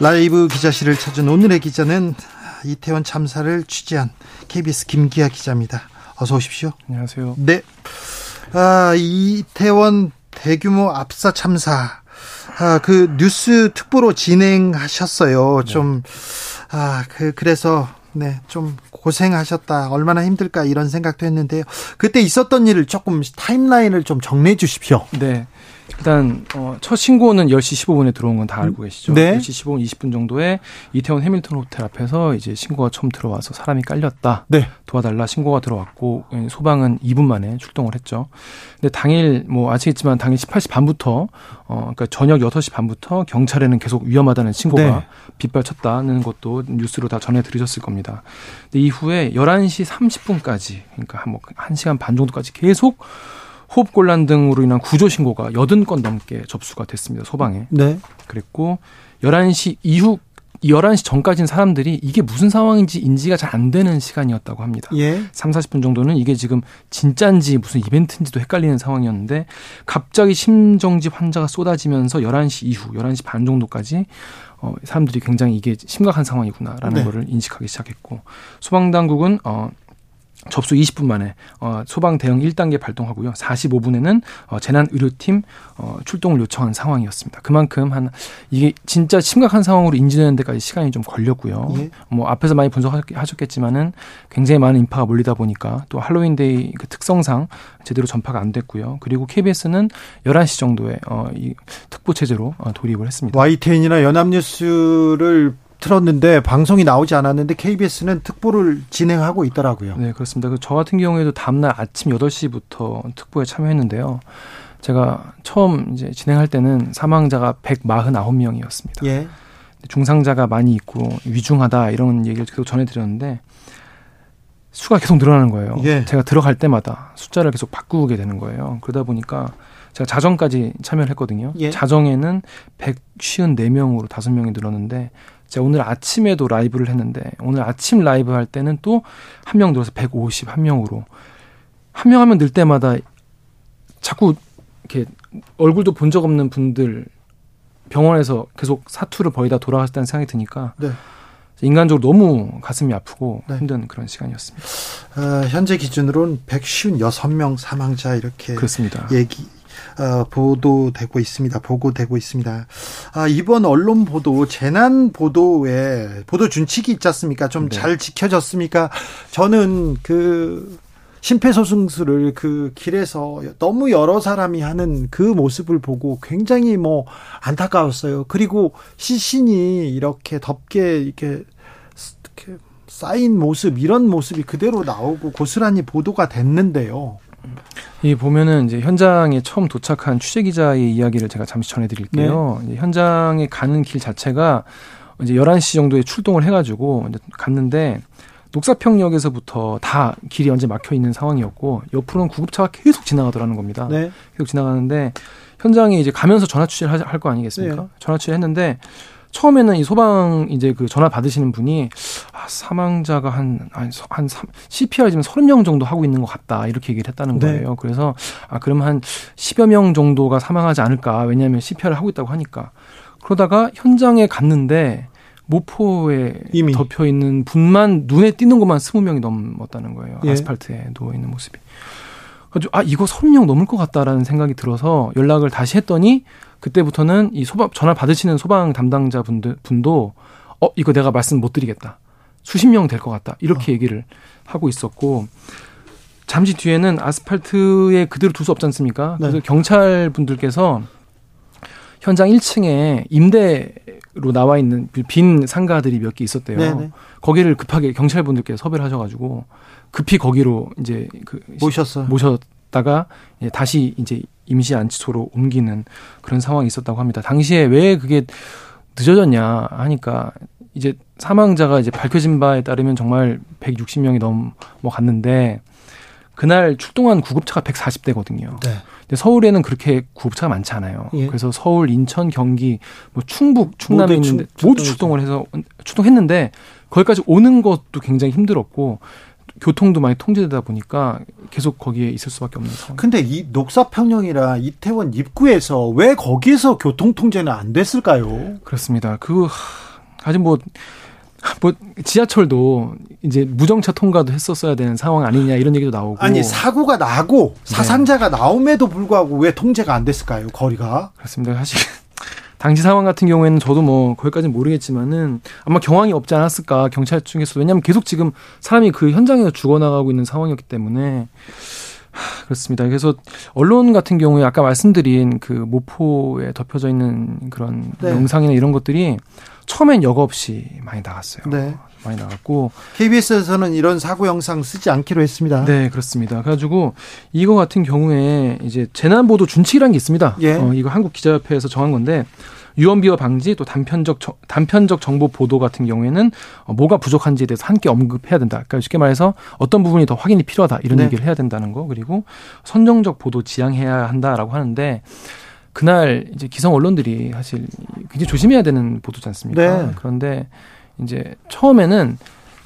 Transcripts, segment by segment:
라이브 기자실을 찾은 오늘의 기자는 이태원 참사를 취재한 KBS 김기아 기자입니다. 어서 오십시오. 안녕하세요. 네. 아, 이태원 대규모 압사 참사. 아, 그 뉴스 특보로 진행하셨어요. 네. 좀, 아, 그, 그래서, 네, 좀 고생하셨다. 얼마나 힘들까 이런 생각도 했는데요. 그때 있었던 일을 조금 타임라인을 좀 정리해 주십시오. 네. 일단 어, 첫 신고는 10시 15분에 들어온 건 다 알고 계시죠. 네. 10시 15분 20분 정도에 이태원 해밀턴 호텔 앞에서 이제 신고가 처음 들어와서 사람이 깔렸다. 네. 도와달라 신고가 들어왔고 예, 소방은 2분 만에 출동을 했죠. 근데 당일 뭐 아시겠지만 당일 18시 반부터 어 그러니까 저녁 6시 반부터 경찰에는 계속 위험하다는 신고가 네. 빗발쳤다는 것도 뉴스로 다 전해 드리셨을 겁니다. 근데 이후에 11시 30분까지 그러니까 한뭐 1시간 반 정도까지 계속 호흡곤란 등으로 인한 구조 신고가 80건 넘게 접수가 됐습니다. 소방에. 네. 그랬고 11시 이후 11시 전까지는 사람들이 이게 무슨 상황인지 인지가 잘 안 되는 시간이었다고 합니다. 예. 3, 40분 정도는 이게 지금 진짠지 무슨 이벤트인지도 헷갈리는 상황이었는데 갑자기 심정지 환자가 쏟아지면서 11시 이후 11시 반 정도까지 어 사람들이 굉장히 이게 심각한 상황이구나라는 네. 거를 인식하기 시작했고 소방 당국은 어 접수 20분 만에 어, 소방 대응 1단계 발동하고요. 45분에는 어, 재난 의료팀 어, 출동을 요청한 상황이었습니다. 그만큼 한 이게 진짜 심각한 상황으로 인지되는 데까지 시간이 좀 걸렸고요. 예. 뭐 앞에서 많이 분석하셨겠지만은 굉장히 많은 인파가 몰리다 보니까 또 할로윈데이 그 특성상 제대로 전파가 안 됐고요. 그리고 KBS는 11시 정도에 어, 이 특보 체제로 어, 돌입을 했습니다. YTN이나 연합뉴스를 틀었는데 방송이 나오지 않았는데 KBS는 특보를 진행하고 있더라고요. 네, 그렇습니다. 그저 같은 경우에도 다음날 아침 8시부터 특보에 참여했는데요. 제가 처음 이제 진행할 때는 사망자가 149명이었습니다. 예. 중상자가 많이 있고 위중하다 이런 얘기를 계속 전해드렸는데 수가 계속 늘어나는 거예요. 예. 제가 들어갈 때마다 숫자를 계속 바꾸게 되는 거예요. 그러다 보니까 제가 자정까지 참여를 했거든요. 예. 자정에는 154명으로 5명이 늘었는데 제가 오늘 아침에도 라이브를 했는데 오늘 아침 라이브 할 때는 또 한 명 늘어서 151명으로 한 명 하면 늘 때마다 자꾸 이렇게 얼굴도 본 적 없는 분들 병원에서 계속 사투를 벌이다 돌아갔다는 생각이 드니까 네. 인간적으로 너무 가슴이 아프고 네. 힘든 그런 시간이었습니다. 어, 현재 기준으로는 156명 사망자 이렇게 그렇습니다. 얘기 어, 보도되고 있습니다. 보고되고 있습니다. 아, 이번 언론 보도 재난 보도에 보도 준칙이 있지 않습니까? 좀잘 네. 지켜졌습니까? 저는 그 심폐소생술을 그 길에서 너무 여러 사람이 하는 그 모습을 보고 굉장히 뭐 안타까웠어요. 그리고 시신이 이렇게 이렇게, 이렇게 쌓인 모습 이런 모습이 그대로 나오고 고스란히 보도가 됐는데요. 이 보면은 이제 현장에 처음 도착한 취재 기자의 이야기를 제가 잠시 전해드릴게요. 네. 현장에 가는 길 자체가 이제 11시 정도에 출동을 해가지고 이제 갔는데 녹사평역에서부터 다 길이 언제 막혀 있는 상황이었고 옆으로는 구급차가 계속 지나가더라는 겁니다. 네. 계속 지나가는데 현장에 이제 가면서 전화 취재를 할 거 아니겠습니까? 네. 전화 취재를 했는데 처음에는 이 소방 이제 그 전화 받으시는 분이 아, 사망자가 한, 한, 한 3, CPR 지금 30명 정도 하고 있는 것 같다. 이렇게 얘기를 했다는 네. 거예요. 네. 그래서 아, 그럼 한 10여 명 정도가 사망하지 않을까. 왜냐하면 CPR을 하고 있다고 하니까. 그러다가 현장에 갔는데 모포에 이미. 덮여 있는 분만 눈에 띄는 것만 20명이 넘었다는 거예요. 예. 아스팔트에 누워 있는 모습이. 그래서 아, 이거 30명 넘을 것 같다라는 생각이 들어서 연락을 다시 했더니 그때부터는 이 소방 전화 받으시는 소방 담당자 분들 분도 어 이거 내가 말씀 못 드리겠다. 수십 명 될 것 같다. 이렇게 어. 얘기를 하고 있었고 잠시 뒤에는 아스팔트에 그대로 둘 수 없지 않습니까? 네. 그래서 경찰 분들께서 현장 1층에 임대로 나와 있는 빈 상가들이 몇 개 있었대요. 네네. 네. 거기를 급하게 경찰 분들께 섭외를 하셔가지고 급히 거기로 이제 그 모셨어 모셨다가 다시 이제 임시 안치소로 옮기는 그런 상황이 있었다고 합니다. 당시에 왜 그게 늦어졌냐 하니까 이제 사망자가 이제 밝혀진 바에 따르면 정말 160명이 넘어갔는데 그날 출동한 구급차가 140대거든요. 네. 근데 서울에는 그렇게 구급차가 많지 않아요. 예. 그래서 서울, 인천, 경기, 뭐 충북, 충남에 모두 있는데 모두 출동을 해서 출동했는데 거기까지 오는 것도 굉장히 힘들었고 교통도 많이 통제되다 보니까 계속 거기에 있을 수밖에 없는 상황. 근데 이 녹사평령이라 이태원 입구에서 왜 거기에서 교통 통제는 안 됐을까요? 그렇습니다. 그 아직 뭐뭐 지하철도 이제 무정차 통과도 했었어야 되는 상황 아니냐 이런 얘기도 나오고 아니 사고가 나고 네. 사상자가 네. 나옴에도 불구하고 왜 통제가 안 됐을까요 거리가 그렇습니다 사실 당시 상황 같은 경우에는 저도 뭐 거기까지는 모르겠지만은 아마 경황이 없지 않았을까 경찰 중에서 왜냐하면 계속 지금 사람이 그 현장에서 죽어나가고 있는 상황이었기 때문에 그렇습니다. 그래서 언론 같은 경우에 아까 말씀드린 그 모포에 덮여져 있는 그런 네. 영상이나 이런 것들이 처음엔 역 없이 많이 나갔어요. 네. 많이 나갔고 KBS에서는 이런 사고 영상 쓰지 않기로 했습니다. 네, 그렇습니다. 그래가지고 이거 같은 경우에 이제 재난 보도 준칙이라는 게 있습니다. 예. 어, 이거 한국 기자협회에서 정한 건데 유언비어 방지 또 단편적 단편적 정보 보도 같은 경우에는 어, 뭐가 부족한지에 대해서 함께 언급해야 된다. 그러니까 쉽게 말해서 어떤 부분이 더 확인이 필요하다 이런 네. 얘기를 해야 된다는 거 그리고 선정적 보도 지향해야 한다라고 하는데 그날 이제 기성 언론들이 사실 굉장히 조심해야 되는 보도지 않습니까? 네. 그런데 이제 처음에는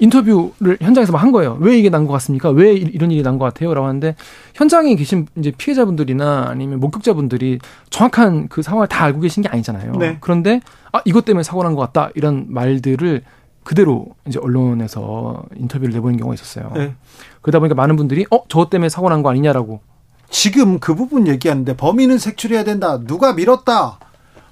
인터뷰를 현장에서 한 거예요. 왜 이게 난 것 같습니까? 왜 이런 일이 난 것 같아요? 라고 하는데 현장에 계신 이제 피해자분들이나 아니면 목격자분들이 정확한 그 상황을 다 알고 계신 게 아니잖아요. 네. 그런데 아 이것 때문에 사고 난 것 같다 이런 말들을 그대로 이제 언론에서 인터뷰를 내보는 경우가 있었어요. 네. 그러다 보니까 많은 분들이 어 저것 때문에 사고 난 거 아니냐라고 지금 그 부분 얘기하는데 범인은 색출해야 된다. 누가 밀었다.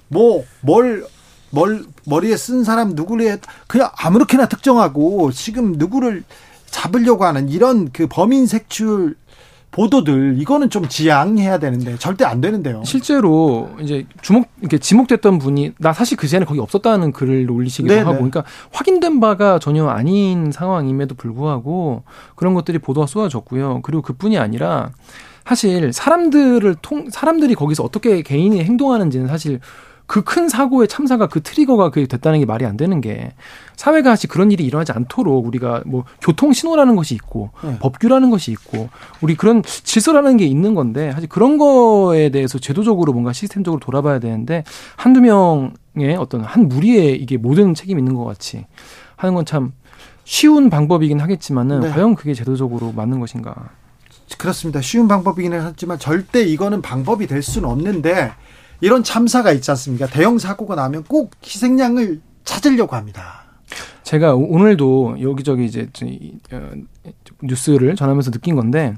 뭐, 뭘, 뭘, 머리에 쓴 사람 누구를 그냥 아무렇게나 특정하고 지금 누구를 잡으려고 하는 이런 그 범인 색출 보도들 이거는 좀 지양해야 되는데 절대 안 되는데요. 실제로 이제 주목 이렇게 지목됐던 분이 나 사실 그 전에 거기 없었다는 글을 올리시기도 네네. 하고 그러니까 확인된 바가 전혀 아닌 상황임에도 불구하고 그런 것들이 보도가 쏟아졌고요. 그리고 그뿐이 아니라 사실 사람들을 통 사람들이 거기서 어떻게 개인이 행동하는지는 사실 그 큰 사고의 참사가 그 트리거가 그 됐다는 게 말이 안 되는 게 사회가 사실 그런 일이 일어나지 않도록 우리가 뭐 교통 신호라는 것이 있고 네. 법규라는 것이 있고 우리 그런 질서라는 게 있는 건데 사실 그런 거에 대해서 제도적으로 뭔가 시스템적으로 돌아봐야 되는데 한두 명의 어떤 한 무리에 이게 모든 책임이 있는 것 같이 하는 건참 쉬운 방법이긴 하겠지만은 네. 과연 그게 제도적으로 맞는 것인가? 그렇습니다. 쉬운 방법이기는 하지만 절대 이거는 방법이 될 수는 없는데 이런 참사가 있지 않습니까? 대형 사고가 나면 꼭 희생양을 찾으려고 합니다. 제가 오늘도 여기저기 이제 어, 뉴스를 전하면서 느낀 건데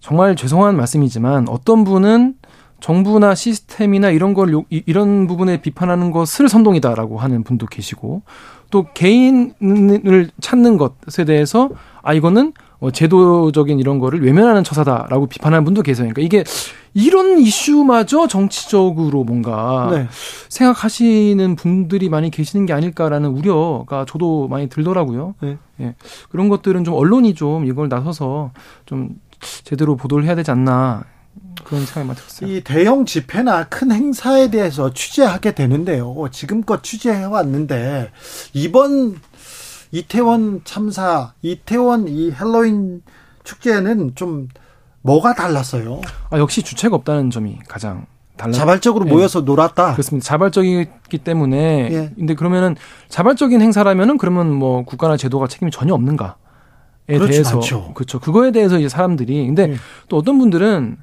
정말 죄송한 말씀이지만 어떤 분은 정부나 시스템이나 이런 걸 이런 부분에 비판하는 것을 선동이다라고 하는 분도 계시고 또 개인을 찾는 것에 대해서 아 이거는 어, 제도적인 이런 거를 외면하는 처사다라고 비판하는 분도 계세요. 그러니까 이게 이런 이슈마저 정치적으로 뭔가 네. 생각하시는 분들이 많이 계시는 게 아닐까라는 우려가 저도 많이 들더라고요. 네. 예. 그런 것들은 좀 언론이 좀 이걸 나서서 좀 제대로 보도를 해야 되지 않나 그런 생각이 많이 들었어요. 이 대형 집회나 큰 행사에 대해서 취재하게 되는데요. 지금껏 취재해 왔는데 이번 이태원 참사, 이태원 이 헬로윈 축제는 좀 뭐가 달랐어요? 아, 역시 주체가 없다는 점이 가장 달라. 자발적으로 예. 모여서 놀았다. 그렇습니다. 자발적이기 때문에. 예. 근데 그러면은 자발적인 행사라면은 그러면 뭐 국가나 제도가 책임이 전혀 없는가에 대해서 않죠. 그렇죠. 그거에 대해서 이제 사람들이 근데 예. 또 어떤 분들은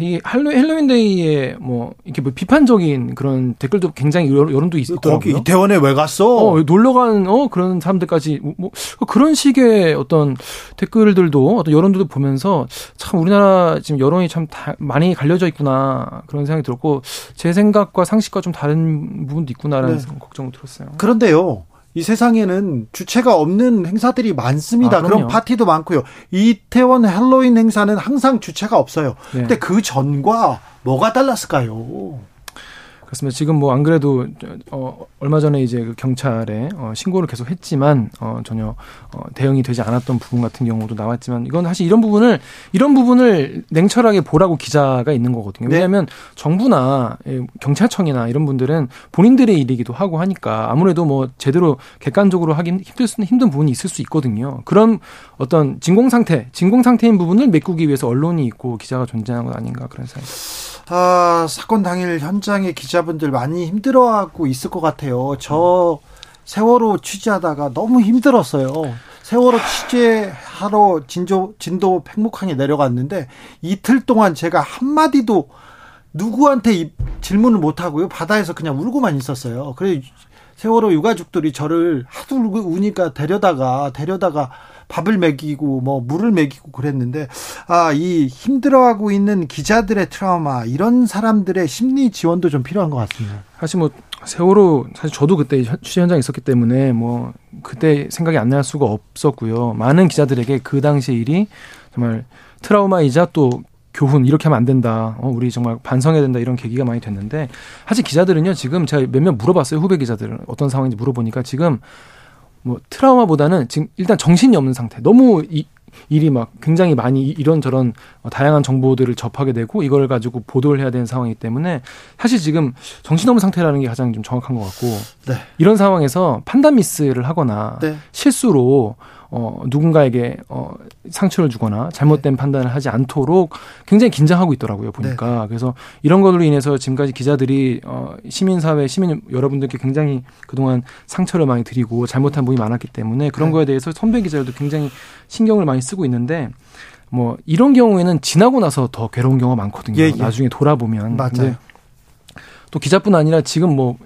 이 할로 윈데이에 뭐 이렇게 뭐 비판적인 그런 댓글도 굉장히 여론도 있고 거기 이태원에 왜 갔어? 어, 놀러 간 어 그런 사람들까지 뭐, 뭐 그런 식의 어떤 댓글들도 어떤 여론들도 보면서 참 우리나라 지금 여론이 참 다, 많이 갈려져 있구나 그런 생각이 들었고 제 생각과 상식과 좀 다른 부분도 있구나라는 네. 걱정도 들었어요. 그런데요. 이 세상에는 주체가 없는 행사들이 많습니다. 아, 그런 파티도 많고요. 이태원 헬로윈 행사는 항상 주체가 없어요. 네. 근데 그 전과 뭐가 달랐을까요? 그렇습니다. 지금 뭐 안 그래도 어 얼마 전에 이제 그 경찰에 어 신고를 계속 했지만 어 전혀 어 대응이 되지 않았던 부분 같은 경우도 나왔지만 이건 사실 이런 부분을 이런 부분을 냉철하게 보라고 기자가 있는 거거든요. 네. 왜냐하면 네. 정부나 예, 경찰청이나 이런 분들은 본인들의 일이기도 하고 하니까 아무래도 뭐 제대로 객관적으로 하긴 힘들 수는 힘든 부분이 있을 수 있거든요. 그런 어떤 진공 상태, 진공 상태인 부분을 메꾸기 위해서 언론이 있고 기자가 존재하는 것 아닌가 그런 생각이. 아, 사건 당일 현장의 기자분들 많이 힘들어하고 있을 것 같아요. 저 세월호 취재하다가 너무 힘들었어요. 세월호 취재하러 진조, 진도 팽목항에 내려갔는데 이틀 동안 제가 한마디도 누구한테 질문을 못 하고요. 바다에서 그냥 울고만 있었어요. 그래 세월호 유가족들이 저를 하도 울고 우니까 데려다가 데려다가 밥을 먹이고 뭐 물을 먹이고 그랬는데 아 이 힘들어하고 있는 기자들의 트라우마 이런 사람들의 심리 지원도 좀 필요한 것 같습니다. 사실 뭐 세월호 사실 저도 그때 취재 현장에 있었기 때문에 뭐 그때 생각이 안 날 수가 없었고요. 많은 기자들에게 그 당시 일이 정말 트라우마이자 또 교훈 이렇게 하면 안 된다. 어, 우리 정말 반성해야 된다 이런 계기가 많이 됐는데 사실 기자들은요 지금 제가 몇몇 물어봤어요 후배 기자들은 어떤 상황인지 물어보니까 지금 뭐 트라우마보다는 지금 일단 정신이 없는 상태. 너무 이, 일이 막 굉장히 많이 이런저런 다양한 정보들을 접하게 되고 이걸 가지고 보도를 해야 되는 상황이기 때문에 사실 지금 정신없는 상태라는 게 가장 좀 정확한 것 같고 네. 이런 상황에서 판단 미스를 하거나 네. 실수로 어, 누군가에게 어, 상처를 주거나 잘못된 네. 판단을 하지 않도록 굉장히 긴장하고 있더라고요, 보니까. 네. 그래서 이런 걸로 인해서 지금까지 기자들이 어, 시민사회, 시민 여러분들께 굉장히 그동안 상처를 많이 드리고 잘못한 부분이 많았기 때문에 그런 네. 거에 대해서 선배 기자들도 굉장히 신경을 많이 쓰고 있는데 뭐 이런 경우에는 지나고 나서 더 괴로운 경우가 많거든요. 예, 예. 나중에 돌아보면. 맞아요. 또 기자뿐 아니라 지금 뭐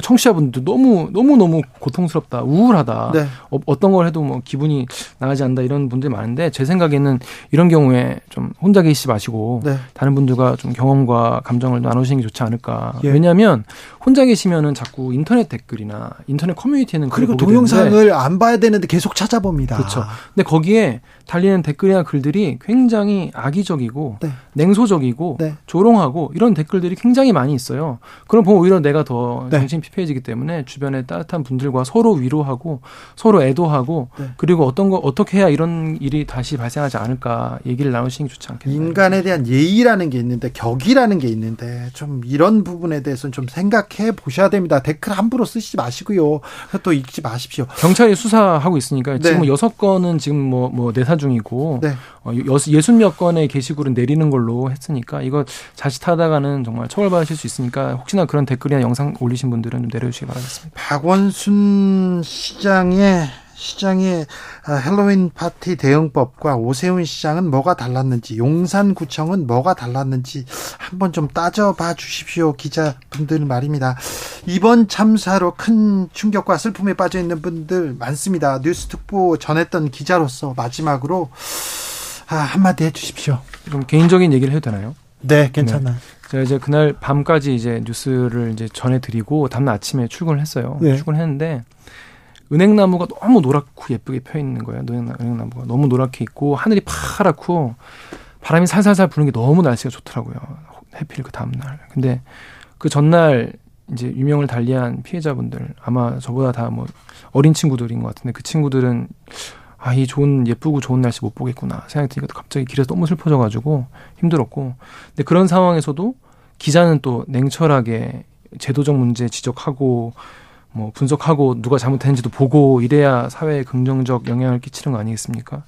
청취자분들도 너무 너무 너무 고통스럽다 우울하다 네. 어, 떤걸 해도 뭐 기분이 나가지 않는다 이런 분들이 많은데 제 생각에는 이런 경우에 좀 혼자 계시지 마시고 네. 다른 분들과 좀 경험과 감정을 나누시는 게 좋지 않을까 예. 왜냐하면 혼자 계시면은 자꾸 인터넷 댓글이나 인터넷 커뮤니티에는 그리고 동영상을 되는데, 안 봐야 되는데 계속 찾아봅니다. 그렇죠. 근데 거기에 달리는 댓글이나 글들이 굉장히 악의적이고 네. 냉소적이고 네. 조롱하고 이런 댓글들이 굉장히 많이 있어요. 그럼 보면 오히려 내가 더 네. 정신 피폐해지기 때문에 주변에 따뜻한 분들과 서로 위로하고 서로 애도하고 네. 그리고 어떤 거 어떻게 해야 이런 일이 다시 발생하지 않을까 얘기를 나누시는 게 좋지 않겠나요? 인간에 대한 예의라는 게 있는데 격이라는 게 있는데 좀 이런 부분에 대해서는 좀 생각 해 보셔야 됩니다. 댓글 함부로 쓰시지 마시고요. 또 읽지 마십시오. 경찰이 수사하고 있으니까 네. 지금 여섯 건은 지금 뭐뭐 뭐 내사 중이고 네. 어, 예순 몇 건의 게시글은 내리는 걸로 했으니까 이거 자칫하다가는 정말 처벌받으실 수 있으니까 혹시나 그런 댓글이나 영상 올리신 분들은 좀 내려주시기 바라겠습니다. 박원순 시장의 시장의 아, 헬로윈 파티 대응법과 오세훈 시장은 뭐가 달랐는지, 용산구청은 뭐가 달랐는지 한번 좀 따져봐 주십시오. 기자분들 말입니다. 이번 참사로 큰 충격과 슬픔에 빠져 있는 분들 많습니다. 뉴스 특보 전했던 기자로서 마지막으로 아, 한마디 해 주십시오. 그럼 개인적인 얘기를 해도 되나요? 네, 괜찮아요. 네. 제가 이제 그날 밤까지 이제 뉴스를 이제 전해드리고 다음 날 아침에 출근을 했어요. 네. 출근했는데 은행나무가 너무 노랗고 예쁘게 펴 있는 거예요. 은행나 무가 너무 노랗게 있고 하늘이 파랗고 바람이 살살살 부는 게 너무 날씨가 좋더라고요. 해필 그 다음 날. 근데 그 전날 이제 유명을 달리한 피해자분들 아마 저보다 다 뭐 어린 친구들인 것 같은데 그 친구들은 아, 이 좋은, 예쁘고 좋은 날씨 못 보겠구나. 생각이 드니까 갑자기 길에서 너무 슬퍼져가지고 힘들었고. 근데 그런 상황에서도 기자는 또 냉철하게 제도적 문제 지적하고 뭐 분석하고 누가 잘못했는지도 보고 이래야 사회에 긍정적 영향을 끼치는 거 아니겠습니까?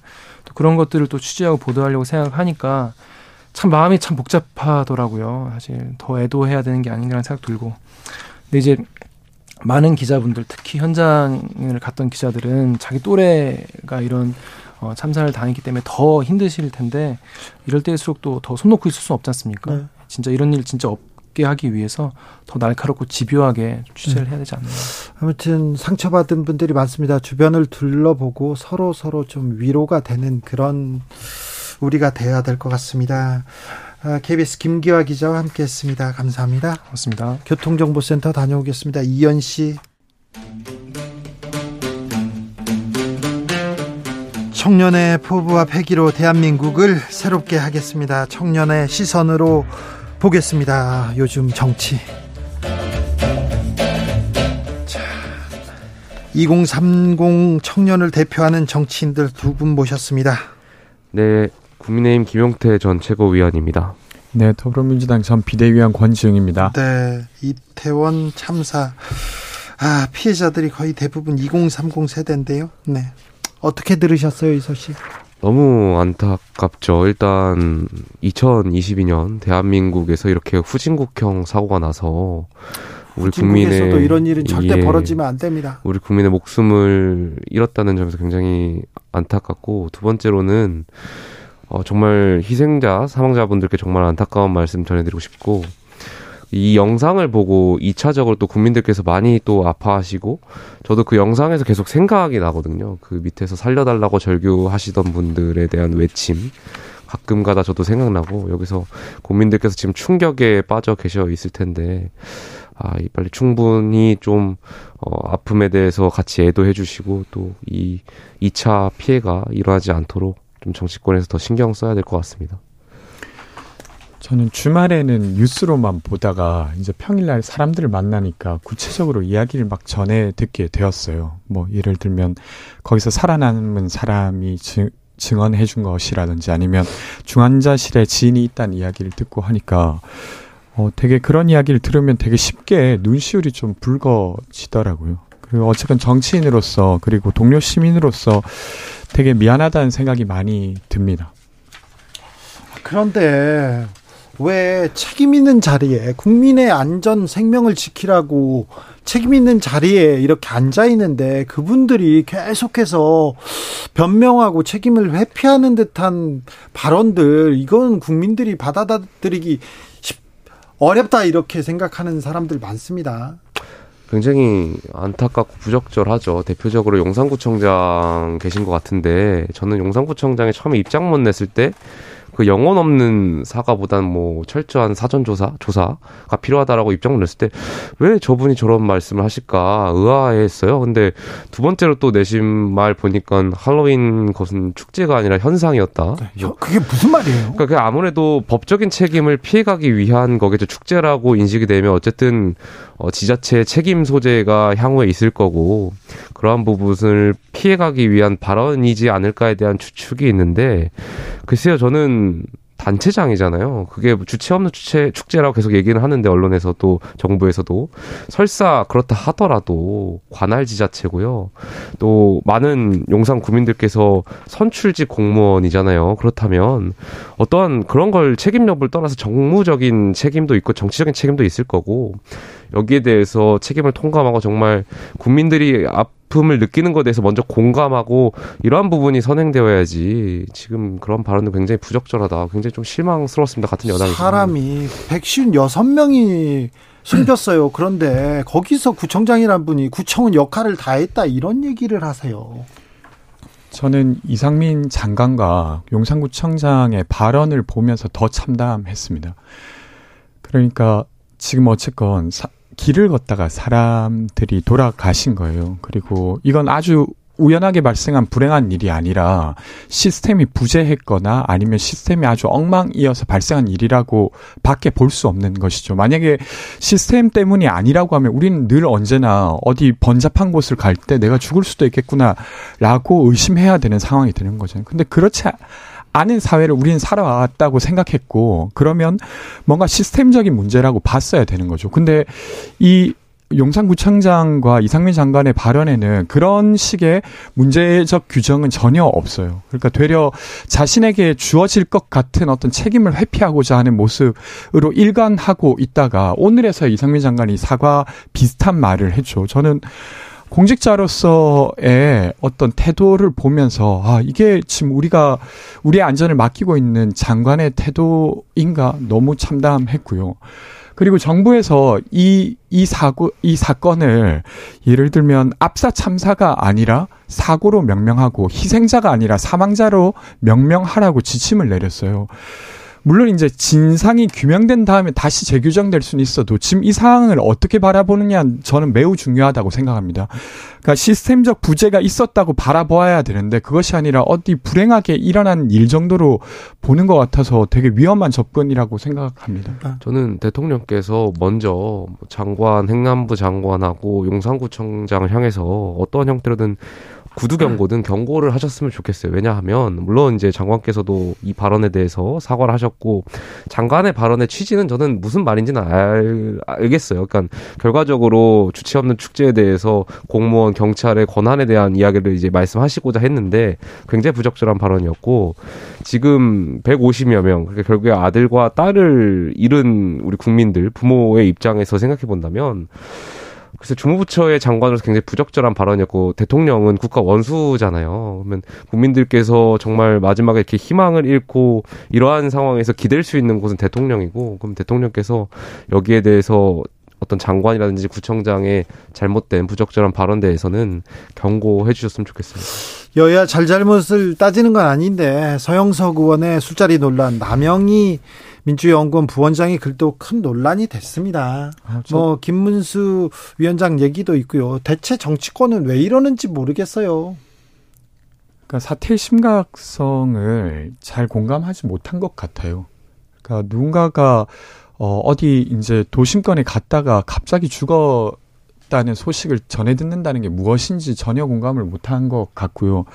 또 그런 것들을 또 취재하고 보도하려고 생각하니까 참 마음이 참 복잡하더라고요. 사실 더 애도해야 되는 게 아닌가라는 생각 들고. 근데 이제 많은 기자분들 특히 현장을 갔던 기자들은 자기 또래가 이런 어, 참사를 당했기 때문에 더 힘드실 텐데 이럴 때일수록 또 더 손 놓고 있을 수 없지 않습니까? 네. 진짜 이런 일 진짜 없 없게 하기 위해서 더 날카롭고 집요하게 취재를 네. 해야 되지 않나요? 아무튼 상처받은 분들이 많습니다. 주변을 둘러보고 서로 서로 좀 위로가 되는 그런 우리가 돼야 될 것 같습니다. KBS 아, 김기화 기자와 함께했습니다. 감사합니다. 고맙습니다. 교통정보센터 다녀오겠습니다. 이현 씨. 청년의 포부와 패기로 대한민국을 새롭게 하겠습니다. 청년의 시선으로 보겠습니다. 요즘 정치. 2030 청년을 대표하는 정치인들 두 분 모셨습니다. 네, 국민의힘 김용태 전 최고위원입니다. 네, 더불어민주당 전 비대위원 권지웅입니다. 네, 이태원 참사. 아, 피해자들이 거의 대부분 2030 세대인데요. 네. 어떻게 들으셨어요, 이 소식? 너무 안타깝죠. 일단 2022년 대한민국에서 이렇게 후진국형 사고가 나서 우리 국민의 이런 일은 절대 예, 벌어지면 안 됩니다. 우리 국민의 목숨을 잃었다는 점에서 굉장히 안타깝고 두 번째로는 어, 정말 희생자, 사망자분들께 정말 안타까운 말씀 전해드리고 싶고, 이 영상을 보고 2차적으로 또 국민들께서 많이 또 아파하시고, 저도 그 영상에서 계속 생각이 나거든요. 그 밑에서 살려달라고 절규하시던 분들에 대한 외침. 가끔 가다 저도 생각나고, 여기서 국민들께서 지금 충격에 빠져 계셔 있을 텐데, 아, 이 빨리 충분히 좀, 어, 아픔에 대해서 같이 애도해 주시고, 또 이 2차 피해가 일어나지 않도록 좀 정치권에서 더 신경 써야 될 것 같습니다. 저는 주말에는 뉴스로만 보다가 이제 평일날 사람들을 만나니까 구체적으로 이야기를 막 전해 듣게 되었어요. 뭐 예를 들면 거기서 살아남은 사람이 증, 증언해 준 것이라든지 아니면 중환자실에 지인이 있다는 이야기를 듣고 하니까 어 되게 그런 이야기를 들으면 되게 쉽게 눈시울이 좀 붉어지더라고요. 그리고 어쨌든 정치인으로서 그리고 동료 시민으로서 되게 미안하다는 생각이 많이 듭니다. 그런데 왜 책임 있는 자리에 국민의 안전 생명을 지키라고 책임 있는 자리에 이렇게 앉아 있는데 그분들이 계속해서 변명하고 책임을 회피하는 듯한 발언들 이건 국민들이 받아들이기 어렵다 이렇게 생각하는 사람들 많습니다. 굉장히 안타깝고 부적절하죠. 대표적으로 용산구청장 계신 것 같은데 저는 용산구청장에 처음에 입장문 냈을 때 그 영혼 없는 사과보단 뭐 철저한 사전 조사 조사가 필요하다라고 입장을 냈을 때 왜 저분이 저런 말씀을 하실까 의아했어요. 근데 두 번째로 또 내신 말 보니까 할로윈 것은 축제가 아니라 현상이었다. 네, 그게 무슨 말이에요? 그러니까 그 아무래도 법적인 책임을 피해가기 위한 거겠죠. 축제라고 인식이 되면 어쨌든 어, 지자체 책임 소재가 향후에 있을 거고 그러한 부분을 피해가기 위한 발언이지 않을까에 대한 추측이 있는데 글쎄요 저는 단체장이잖아요. 그게 주체 없는 주체 축제라고 계속 얘기는 하는데 언론에서도 정부에서도 설사 그렇다 하더라도 관할 지자체고요. 또 많은 용산 구민들께서 선출직 공무원이잖아요. 그렇다면 어떠한 그런 걸 책임 여부를 떠나서 정무적인 책임도 있고 정치적인 책임도 있을 거고 여기에 대해서 책임을 통감하고 정말 국민들이 아픔을 느끼는 것에 대해서 먼저 공감하고 이러한 부분이 선행되어야지 지금 그런 발언은 굉장히 부적절하다. 굉장히 좀 실망스러웠습니다. 같은 여당이 사람이 156명이 숨겼어요. 그런데 거기서 구청장이란 분이 구청은 역할을 다 했다 이런 얘기를 하세요. 저는 이상민 장관과 용산구청장의 발언을 보면서 더 참담했습니다. 그러니까 지금 어쨌건 사, 길을 걷다가 사람들이 돌아가신 거예요. 그리고 이건 아주 우연하게 발생한 불행한 일이 아니라 시스템이 부재했거나 아니면 시스템이 아주 엉망이어서 발생한 일이라고 밖에 볼 수 없는 것이죠. 만약에 시스템 때문이 아니라고 하면 우리는 늘 언제나 어디 번잡한 곳을 갈 때 내가 죽을 수도 있겠구나라고 의심해야 되는 상황이 되는 거잖아요. 근데 그렇지 아는 사회를 우리는 살아왔다고 생각했고 그러면 뭔가 시스템적인 문제라고 봤어야 되는 거죠. 근데 이 용산구청장과 이상민 장관의 발언에는 그런 식의 문제적 규정은 전혀 없어요. 그러니까 되려 자신에게 주어질 것 같은 어떤 책임을 회피하고자 하는 모습으로 일관하고 있다가 오늘에서 이상민 장관이 사과 비슷한 말을 했죠. 저는 공직자로서의 어떤 태도를 보면서 아 이게 지금 우리가 우리의 안전을 맡기고 있는 장관의 태도인가 너무 참담했고요. 그리고 정부에서 이, 이 사고, 이 사건을 예를 들면 압사 참사가 아니라 사고로 명명하고 희생자가 아니라 사망자로 명명하라고 지침을 내렸어요. 물론 이제 진상이 규명된 다음에 다시 재규정될 수는 있어도 지금 이 상황을 어떻게 바라보느냐 저는 매우 중요하다고 생각합니다. 그러니까 시스템적 부재가 있었다고 바라보아야 되는데 그것이 아니라 어디 불행하게 일어난 일 정도로 보는 것 같아서 되게 위험한 접근이라고 생각합니다. 아. 저는 대통령께서 먼저 장관, 행안부 장관하고 용산구청장을 향해서 어떤 형태로든 구두 경고든 경고를 하셨으면 좋겠어요. 왜냐하면 물론 이제 장관께서도 이 발언에 대해서 사과를 하셨고 장관의 발언의 취지는 저는 무슨 말인지는 알, 알겠어요. 그러니까 결과적으로 주체 없는 축제에 대해서 공무원 경찰의 권한에 대한 이야기를 이제 말씀하시고자 했는데 굉장히 부적절한 발언이었고 지금 150여 명 그러니까 결국에 아들과 딸을 잃은 우리 국민들 부모의 입장에서 생각해 본다면 그래서 주무부처의 장관으로서 굉장히 부적절한 발언이었고 대통령은 국가 원수잖아요. 그러면 국민들께서 정말 마지막에 이렇게 희망을 잃고 이러한 상황에서 기댈 수 있는 곳은 대통령이고 그럼 대통령께서 여기에 대해서 어떤 장관이라든지 구청장의 잘못된 부적절한 발언 대해서는 경고해 주셨으면 좋겠습니다. 여야 잘잘못을 따지는 건 아닌데 서영석 의원의 술자리 논란 남영이 민주연구원 부원장의 글도 큰 논란이 됐습니다. 아, 저... 뭐 김문수 위원장 얘기도 있고요. 대체 정치권은 왜 이러는지 모르겠어요. 그러니까 사태의 심각성을 잘 공감하지 못한 것 같아요. 그러니까 누군가가 어, 어디 이제 도심권에 갔다가 갑자기 죽었다는 소식을 전해 듣는다는 게 무엇인지 전혀 공감을 못한 것 같고요.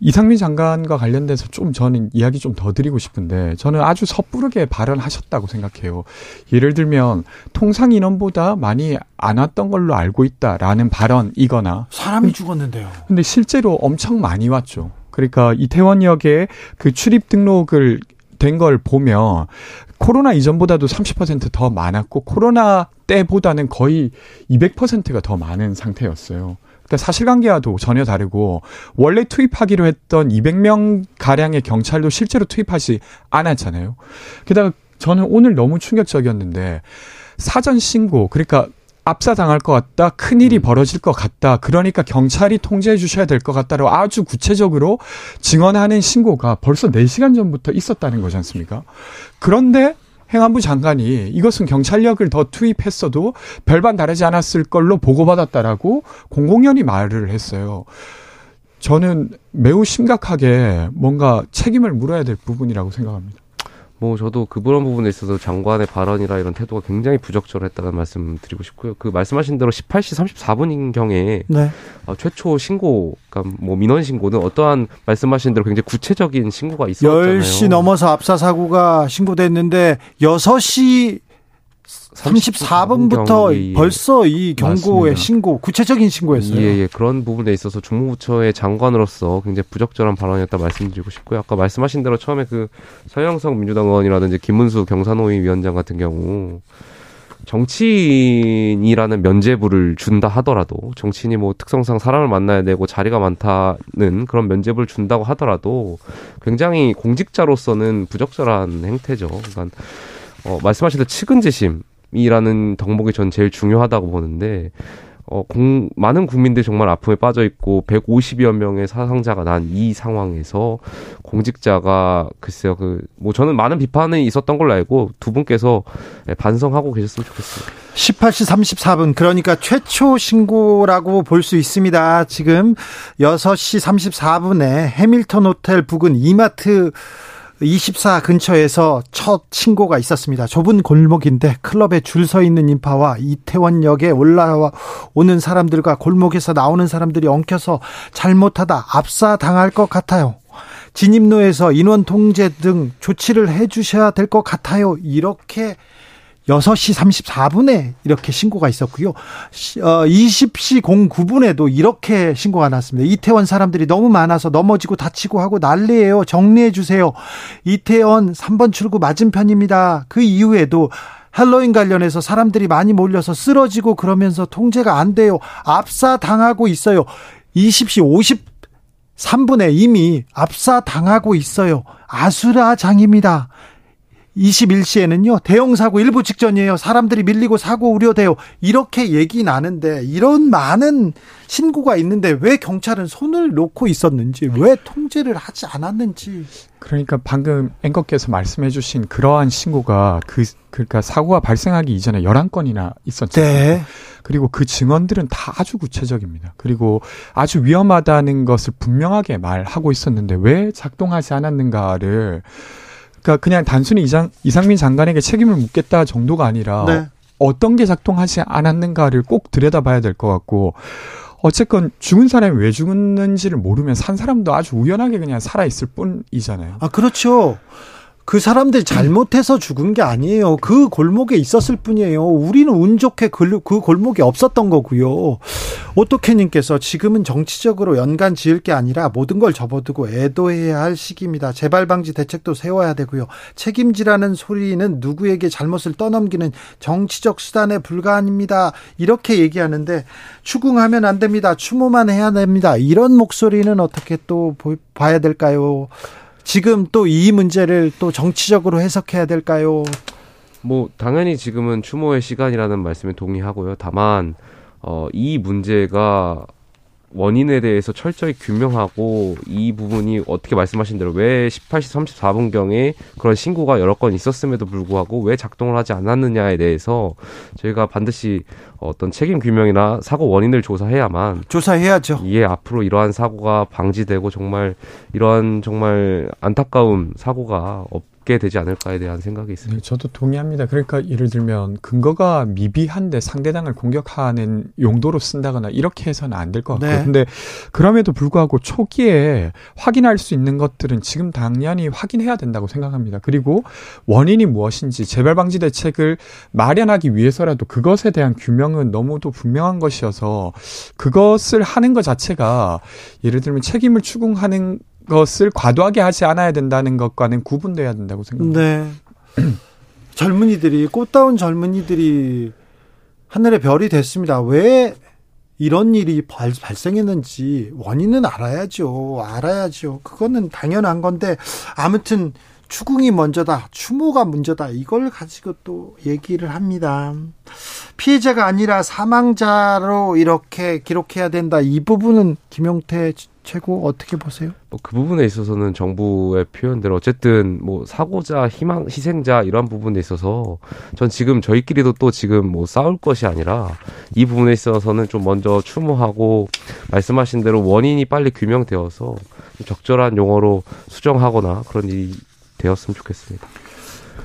이상민 장관과 관련돼서 좀 저는 이야기 좀 더 드리고 싶은데 저는 아주 섣부르게 발언하셨다고 생각해요. 예를 들면 통상 인원보다 많이 안 왔던 걸로 알고 있다라는 발언이거나 사람이 죽었는데요. 근데 실제로 엄청 많이 왔죠. 그러니까 이태원역에 그 출입 등록을 된 걸 보면 코로나 이전보다도 30%더 많았고 코로나 때보다는 거의 200%가 더 많은 상태였어요. 그러니까 사실관계와도 전혀 다르고 원래 투입하기로 했던 200명 가량의 경찰도 실제로 투입하지 않았잖아요. 게다가 저는 오늘 너무 충격적이었는데 사전 신고 그러니까 압사 당할 것 같다, 큰 일이 음. 벌어질 것 같다, 그러니까 경찰이 통제해 주셔야 될 것 같다로 아주 구체적으로 증언하는 신고가 벌써 4시간 전부터 있었다는 거지 않습니까? 그런데 행안부 장관이 이것은 경찰력을 더 투입했어도 별반 다르지 않았을 걸로 보고받았다라고 공공연히 말을 했어요. 저는 매우 심각하게 뭔가 책임을 물어야 될 부분이라고 생각합니다. 뭐 저도 그 그런 부분에 있어서 장관의 발언이라 이런 태도가 굉장히 부적절했다는 말씀 드리고 싶고요. 그 말씀하신 대로 18시 34분인 경에 네. 어, 최초 신고, 그러니까 뭐 민원 신고는 어떠한 말씀하신 대로 굉장히 구체적인 신고가 있었잖아요. 10시 넘어서 압사 사고가 신고됐는데 6시 34분부터 벌써 이 경고의 맞습니다. 신고, 구체적인 신고였어요. 예, 예. 그런 부분에 있어서 중무부처의 장관으로서 굉장히 부적절한 발언이었다 말씀드리고 싶고요. 아까 말씀하신 대로 처음에 그 서영석 민주당 의원이라든지 김문수 경산호위 위원장 같은 경우 정치인이라는 면제부를 준다 하더라도 정치인이 뭐 특성상 사람을 만나야 되고 자리가 많다는 그런 면제부를 준다고 하더라도 굉장히 공직자로서는 부적절한 행태죠. 그러니까 어, 말씀하신 대로 측은지심 이라는 덕목이 전 제일 중요하다고 보는데 어, 공, 많은 국민들이 정말 아픔에 빠져 있고 150여 명의 사상자가 난 이 상황에서 공직자가 글쎄요 그 뭐 저는 많은 비판이 있었던 걸로 알고 두 분께서 반성하고 계셨으면 좋겠습니다. 18시 34분 그러니까 최초 신고라고 볼 수 있습니다. 지금 6시 34분에 해밀턴 호텔 부근 이마트 24 근처에서 첫 신고가 있었습니다. 좁은 골목인데 클럽에 줄 서 있는 인파와 이태원역에 올라와 오는 사람들과 골목에서 나오는 사람들이 엉켜서 잘못하다 압사 당할 것 같아요. 진입로에서 인원 통제 등 조치를 해 주셔야 될 것 같아요. 이렇게 6시 34분에 이렇게 신고가 있었고요. 20시 어, 09분에도 이렇게 신고가 났습니다. 이태원 사람들이 너무 많아서 넘어지고 다치고 하고 난리예요. 정리해 주세요. 이태원 3번 출구 맞은편입니다. 그 이후에도 할로윈 관련해서 사람들이 많이 몰려서 쓰러지고 그러면서 통제가 안 돼요. 압사 당하고 있어요. 20시 53분에 이미 압사 당하고 있어요. 아수라장입니다. 21시에는요, 대형 사고 일부 직전이에요. 사람들이 밀리고 사고 우려돼요. 이렇게 얘기 나는데, 이런 많은 신고가 있는데 왜 경찰은 손을 놓고 있었는지, 왜 통제를 하지 않았는지. 그러니까 방금 앵커께서 말씀해 주신 그러한 신고가 그, 그러니까 사고가 발생하기 이전에 11건이나 있었잖아요. 네. 그리고 그 증언들은 다 아주 구체적입니다. 그리고 아주 위험하다는 것을 분명하게 말하고 있었는데 왜 작동하지 않았는가를 그러니까 그냥 단순히 이상, 이상민 장관에게 책임을 묻겠다 정도가 아니라 네. 어떤 게 작동하지 않았는가를 꼭 들여다봐야 될 것 같고 어쨌건 죽은 사람이 왜 죽었는지를 모르면 산 사람도 아주 우연하게 그냥 살아있을 뿐이잖아요. 아, 그렇죠. 그 사람들이 잘못해서 죽은 게 아니에요. 그 골목에 있었을 뿐이에요. 우리는 운 좋게 그, 그 골목에 없었던 거고요. 오토케님께서 지금은 정치적으로 연관 지을 게 아니라 모든 걸 접어두고 애도해야 할 시기입니다. 재발 방지 대책도 세워야 되고요. 책임지라는 소리는 누구에게 잘못을 떠넘기는 정치적 수단에 불과합니다. 이렇게 얘기하는데 추궁하면 안 됩니다. 추모만 해야 됩니다. 이런 목소리는 어떻게 또 봐야 될까요? 지금 또 이 문제를 또 정치적으로 해석해야 될까요? 뭐 당연히 지금은 추모의 시간이라는 말씀에 동의하고요. 다만 어, 이 문제가 원인에 대해서 철저히 규명하고 이 부분이 어떻게 말씀하신 대로 왜 18시 34분경에 그런 신고가 여러 건 있었음에도 불구하고 왜 작동을 하지 않았느냐에 대해서 저희가 반드시 어떤 책임 규명이나 사고 원인을 조사해야만 조사해야죠. 이에 앞으로 이러한 사고가 방지되고 정말 이러한 정말 안타까운 사고가 없 없게 되지 않을까에 대한 생각이 있습니다. 네, 저도 동의합니다. 그러니까 예를 들면 근거가 미비한데 상대방을 공격하는 용도로 쓴다거나 이렇게 해서는 안 될 것 같고요. 네. 근데 그럼에도 불구하고 초기에 확인할 수 있는 것들은 지금 당연히 확인해야 된다고 생각합니다. 그리고 원인이 무엇인지 재발 방지 대책을 마련하기 위해서라도 그것에 대한 규명은 너무도 분명한 것이어서 그것을 하는 것 자체가 예를 들면 책임을 추궁하는 것을 과도하게 하지 않아야 된다는 것과는 구분돼야 된다고 생각합니다. 네. 젊은이들이 꽃다운 젊은이들이 하늘의 별이 됐습니다. 왜 이런 일이 발, 발생했는지 원인은 알아야죠. 알아야죠. 그거는 당연한 건데 아무튼 추궁이 먼저다, 추모가 문제다. 이걸 가지고 또 얘기를 합니다. 피해자가 아니라 사망자로 이렇게 기록해야 된다. 이 부분은 김용태 최고 어떻게 보세요? 뭐 그 부분에 있어서는 정부의 표현대로 어쨌든 뭐 사고자, 희망, 희생자 이런 부분에 있어서 전 지금 저희끼리도 또 지금 뭐 싸울 것이 아니라 이 부분에 있어서는 좀 먼저 추모하고 말씀하신 대로 원인이 빨리 규명되어서 적절한 용어로 수정하거나 그런 일이 되었으면 좋겠습니다.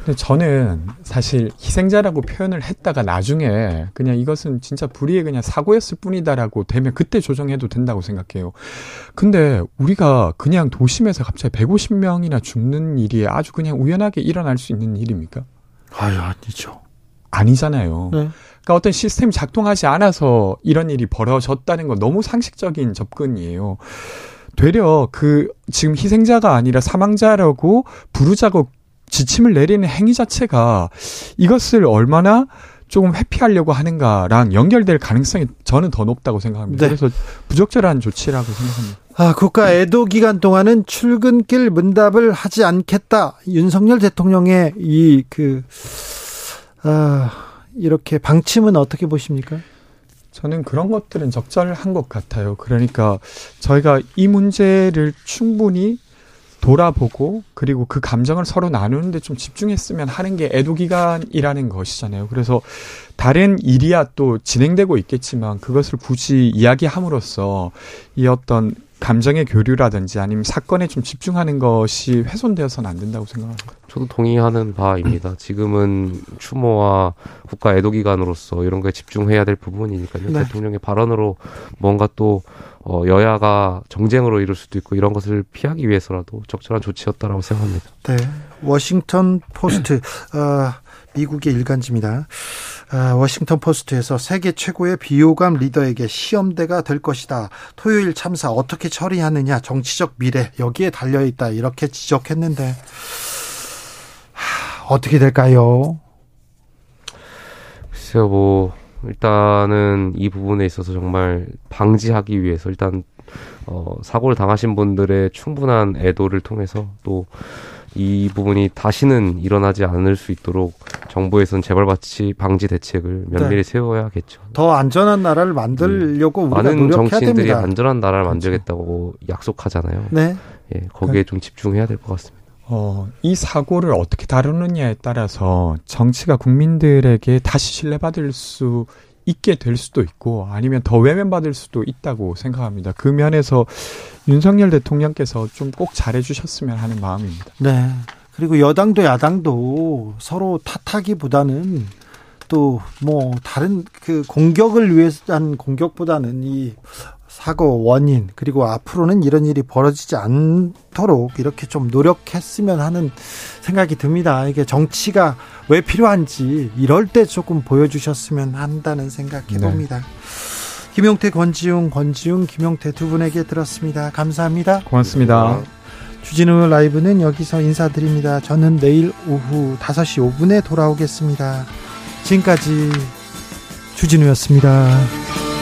근데 저는 사실 희생자라고 표현을 했다가 나중에 그냥 이것은 진짜 불의의 그냥 사고였을 뿐이다라고 되면 그때 조정해도 된다고 생각해요. 근데 우리가 그냥 도심에서 갑자기 150명이나 죽는 일이 아주 그냥 우연하게 일어날 수 있는 일입니까? 아유, 아니죠. 아니잖아요. 네. 그러니까 어떤 시스템이 작동하지 않아서 이런 일이 벌어졌다는 건 너무 상식적인 접근이에요. 되려 그 지금 희생자가 아니라 사망자라고 부르자고 지침을 내리는 행위 자체가 이것을 얼마나 조금 회피하려고 하는가랑 연결될 가능성이 저는 더 높다고 생각합니다. 네. 그래서 부적절한 조치라고 생각합니다. 아, 국가 애도 기간 동안은 출근길 문답을 하지 않겠다. 윤석열 대통령의 이 그, 아, 이렇게 방침은 어떻게 보십니까? 저는 그런 것들은 적절한 것 같아요. 그러니까 저희가 이 문제를 충분히 돌아보고 그리고 그 감정을 서로 나누는데 좀 집중했으면 하는 게 애도 기간이라는 것이잖아요. 그래서 다른 일이야 또 진행되고 있겠지만 그것을 굳이 이야기함으로써 이 어떤 감정의 교류라든지 아니면 사건에 좀 집중하는 것이 훼손되어서는 안 된다고 생각합니다. 저도 동의하는 바입니다. 지금은 추모와 국가 애도 기간으로서 이런 거에 집중해야 될 부분이니까요. 네. 대통령의 발언으로 뭔가 또 어, 여야가 정쟁으로 이를 수도 있고 이런 것을 피하기 위해서라도 적절한 조치였다라고 생각합니다. 네, 워싱턴 포스트 어, 미국의 일간지입니다. 아, 워싱턴 포스트에서 세계 최고의 비호감 리더에게 시험대가 될 것이다. 토요일 참사 어떻게 처리하느냐 정치적 미래 여기에 달려 있다 이렇게 지적했는데 하, 어떻게 될까요? 글쎄요, 뭐 일단은 이 부분에 있어서 정말 방지하기 위해서 일단 어, 사고를 당하신 분들의 충분한 애도를 통해서 또 이 부분이 다시는 일어나지 않을 수 있도록 정부에서는 재발 방지 방지 대책을 면밀히 네. 세워야겠죠. 더 안전한 나라를 만들려고 음. 많은 정치인들이 됩니다. 안전한 나라를 그렇죠. 만들겠다고 약속하잖아요. 네. 예, 거기에 네. 좀 집중해야 될 것 같습니다. 어, 이 사고를 어떻게 다루느냐에 따라서 정치가 국민들에게 다시 신뢰받을 수 있게 될 수도 있고 아니면 더 외면받을 수도 있다고 생각합니다. 그 면에서 윤석열 대통령께서 좀 꼭 잘해주셨으면 하는 마음입니다. 네. 그리고 여당도 야당도 서로 탓하기보다는 또 뭐 다른 그 공격을 위한 공격보다는 이 사고 원인 그리고 앞으로는 이런 일이 벌어지지 않도록 이렇게 좀 노력했으면 하는 생각이 듭니다. 이게 정치가 왜 필요한지 이럴 때 조금 보여주셨으면 한다는 생각해 봅니다. 네. 김용태, 권지웅, 권지웅, 김용태 두 분에게 들었습니다. 감사합니다. 고맙습니다. 주진우 라이브는 여기서 인사드립니다. 저는 내일 오후 5시 5분에 돌아오겠습니다. 지금까지 주진우였습니다.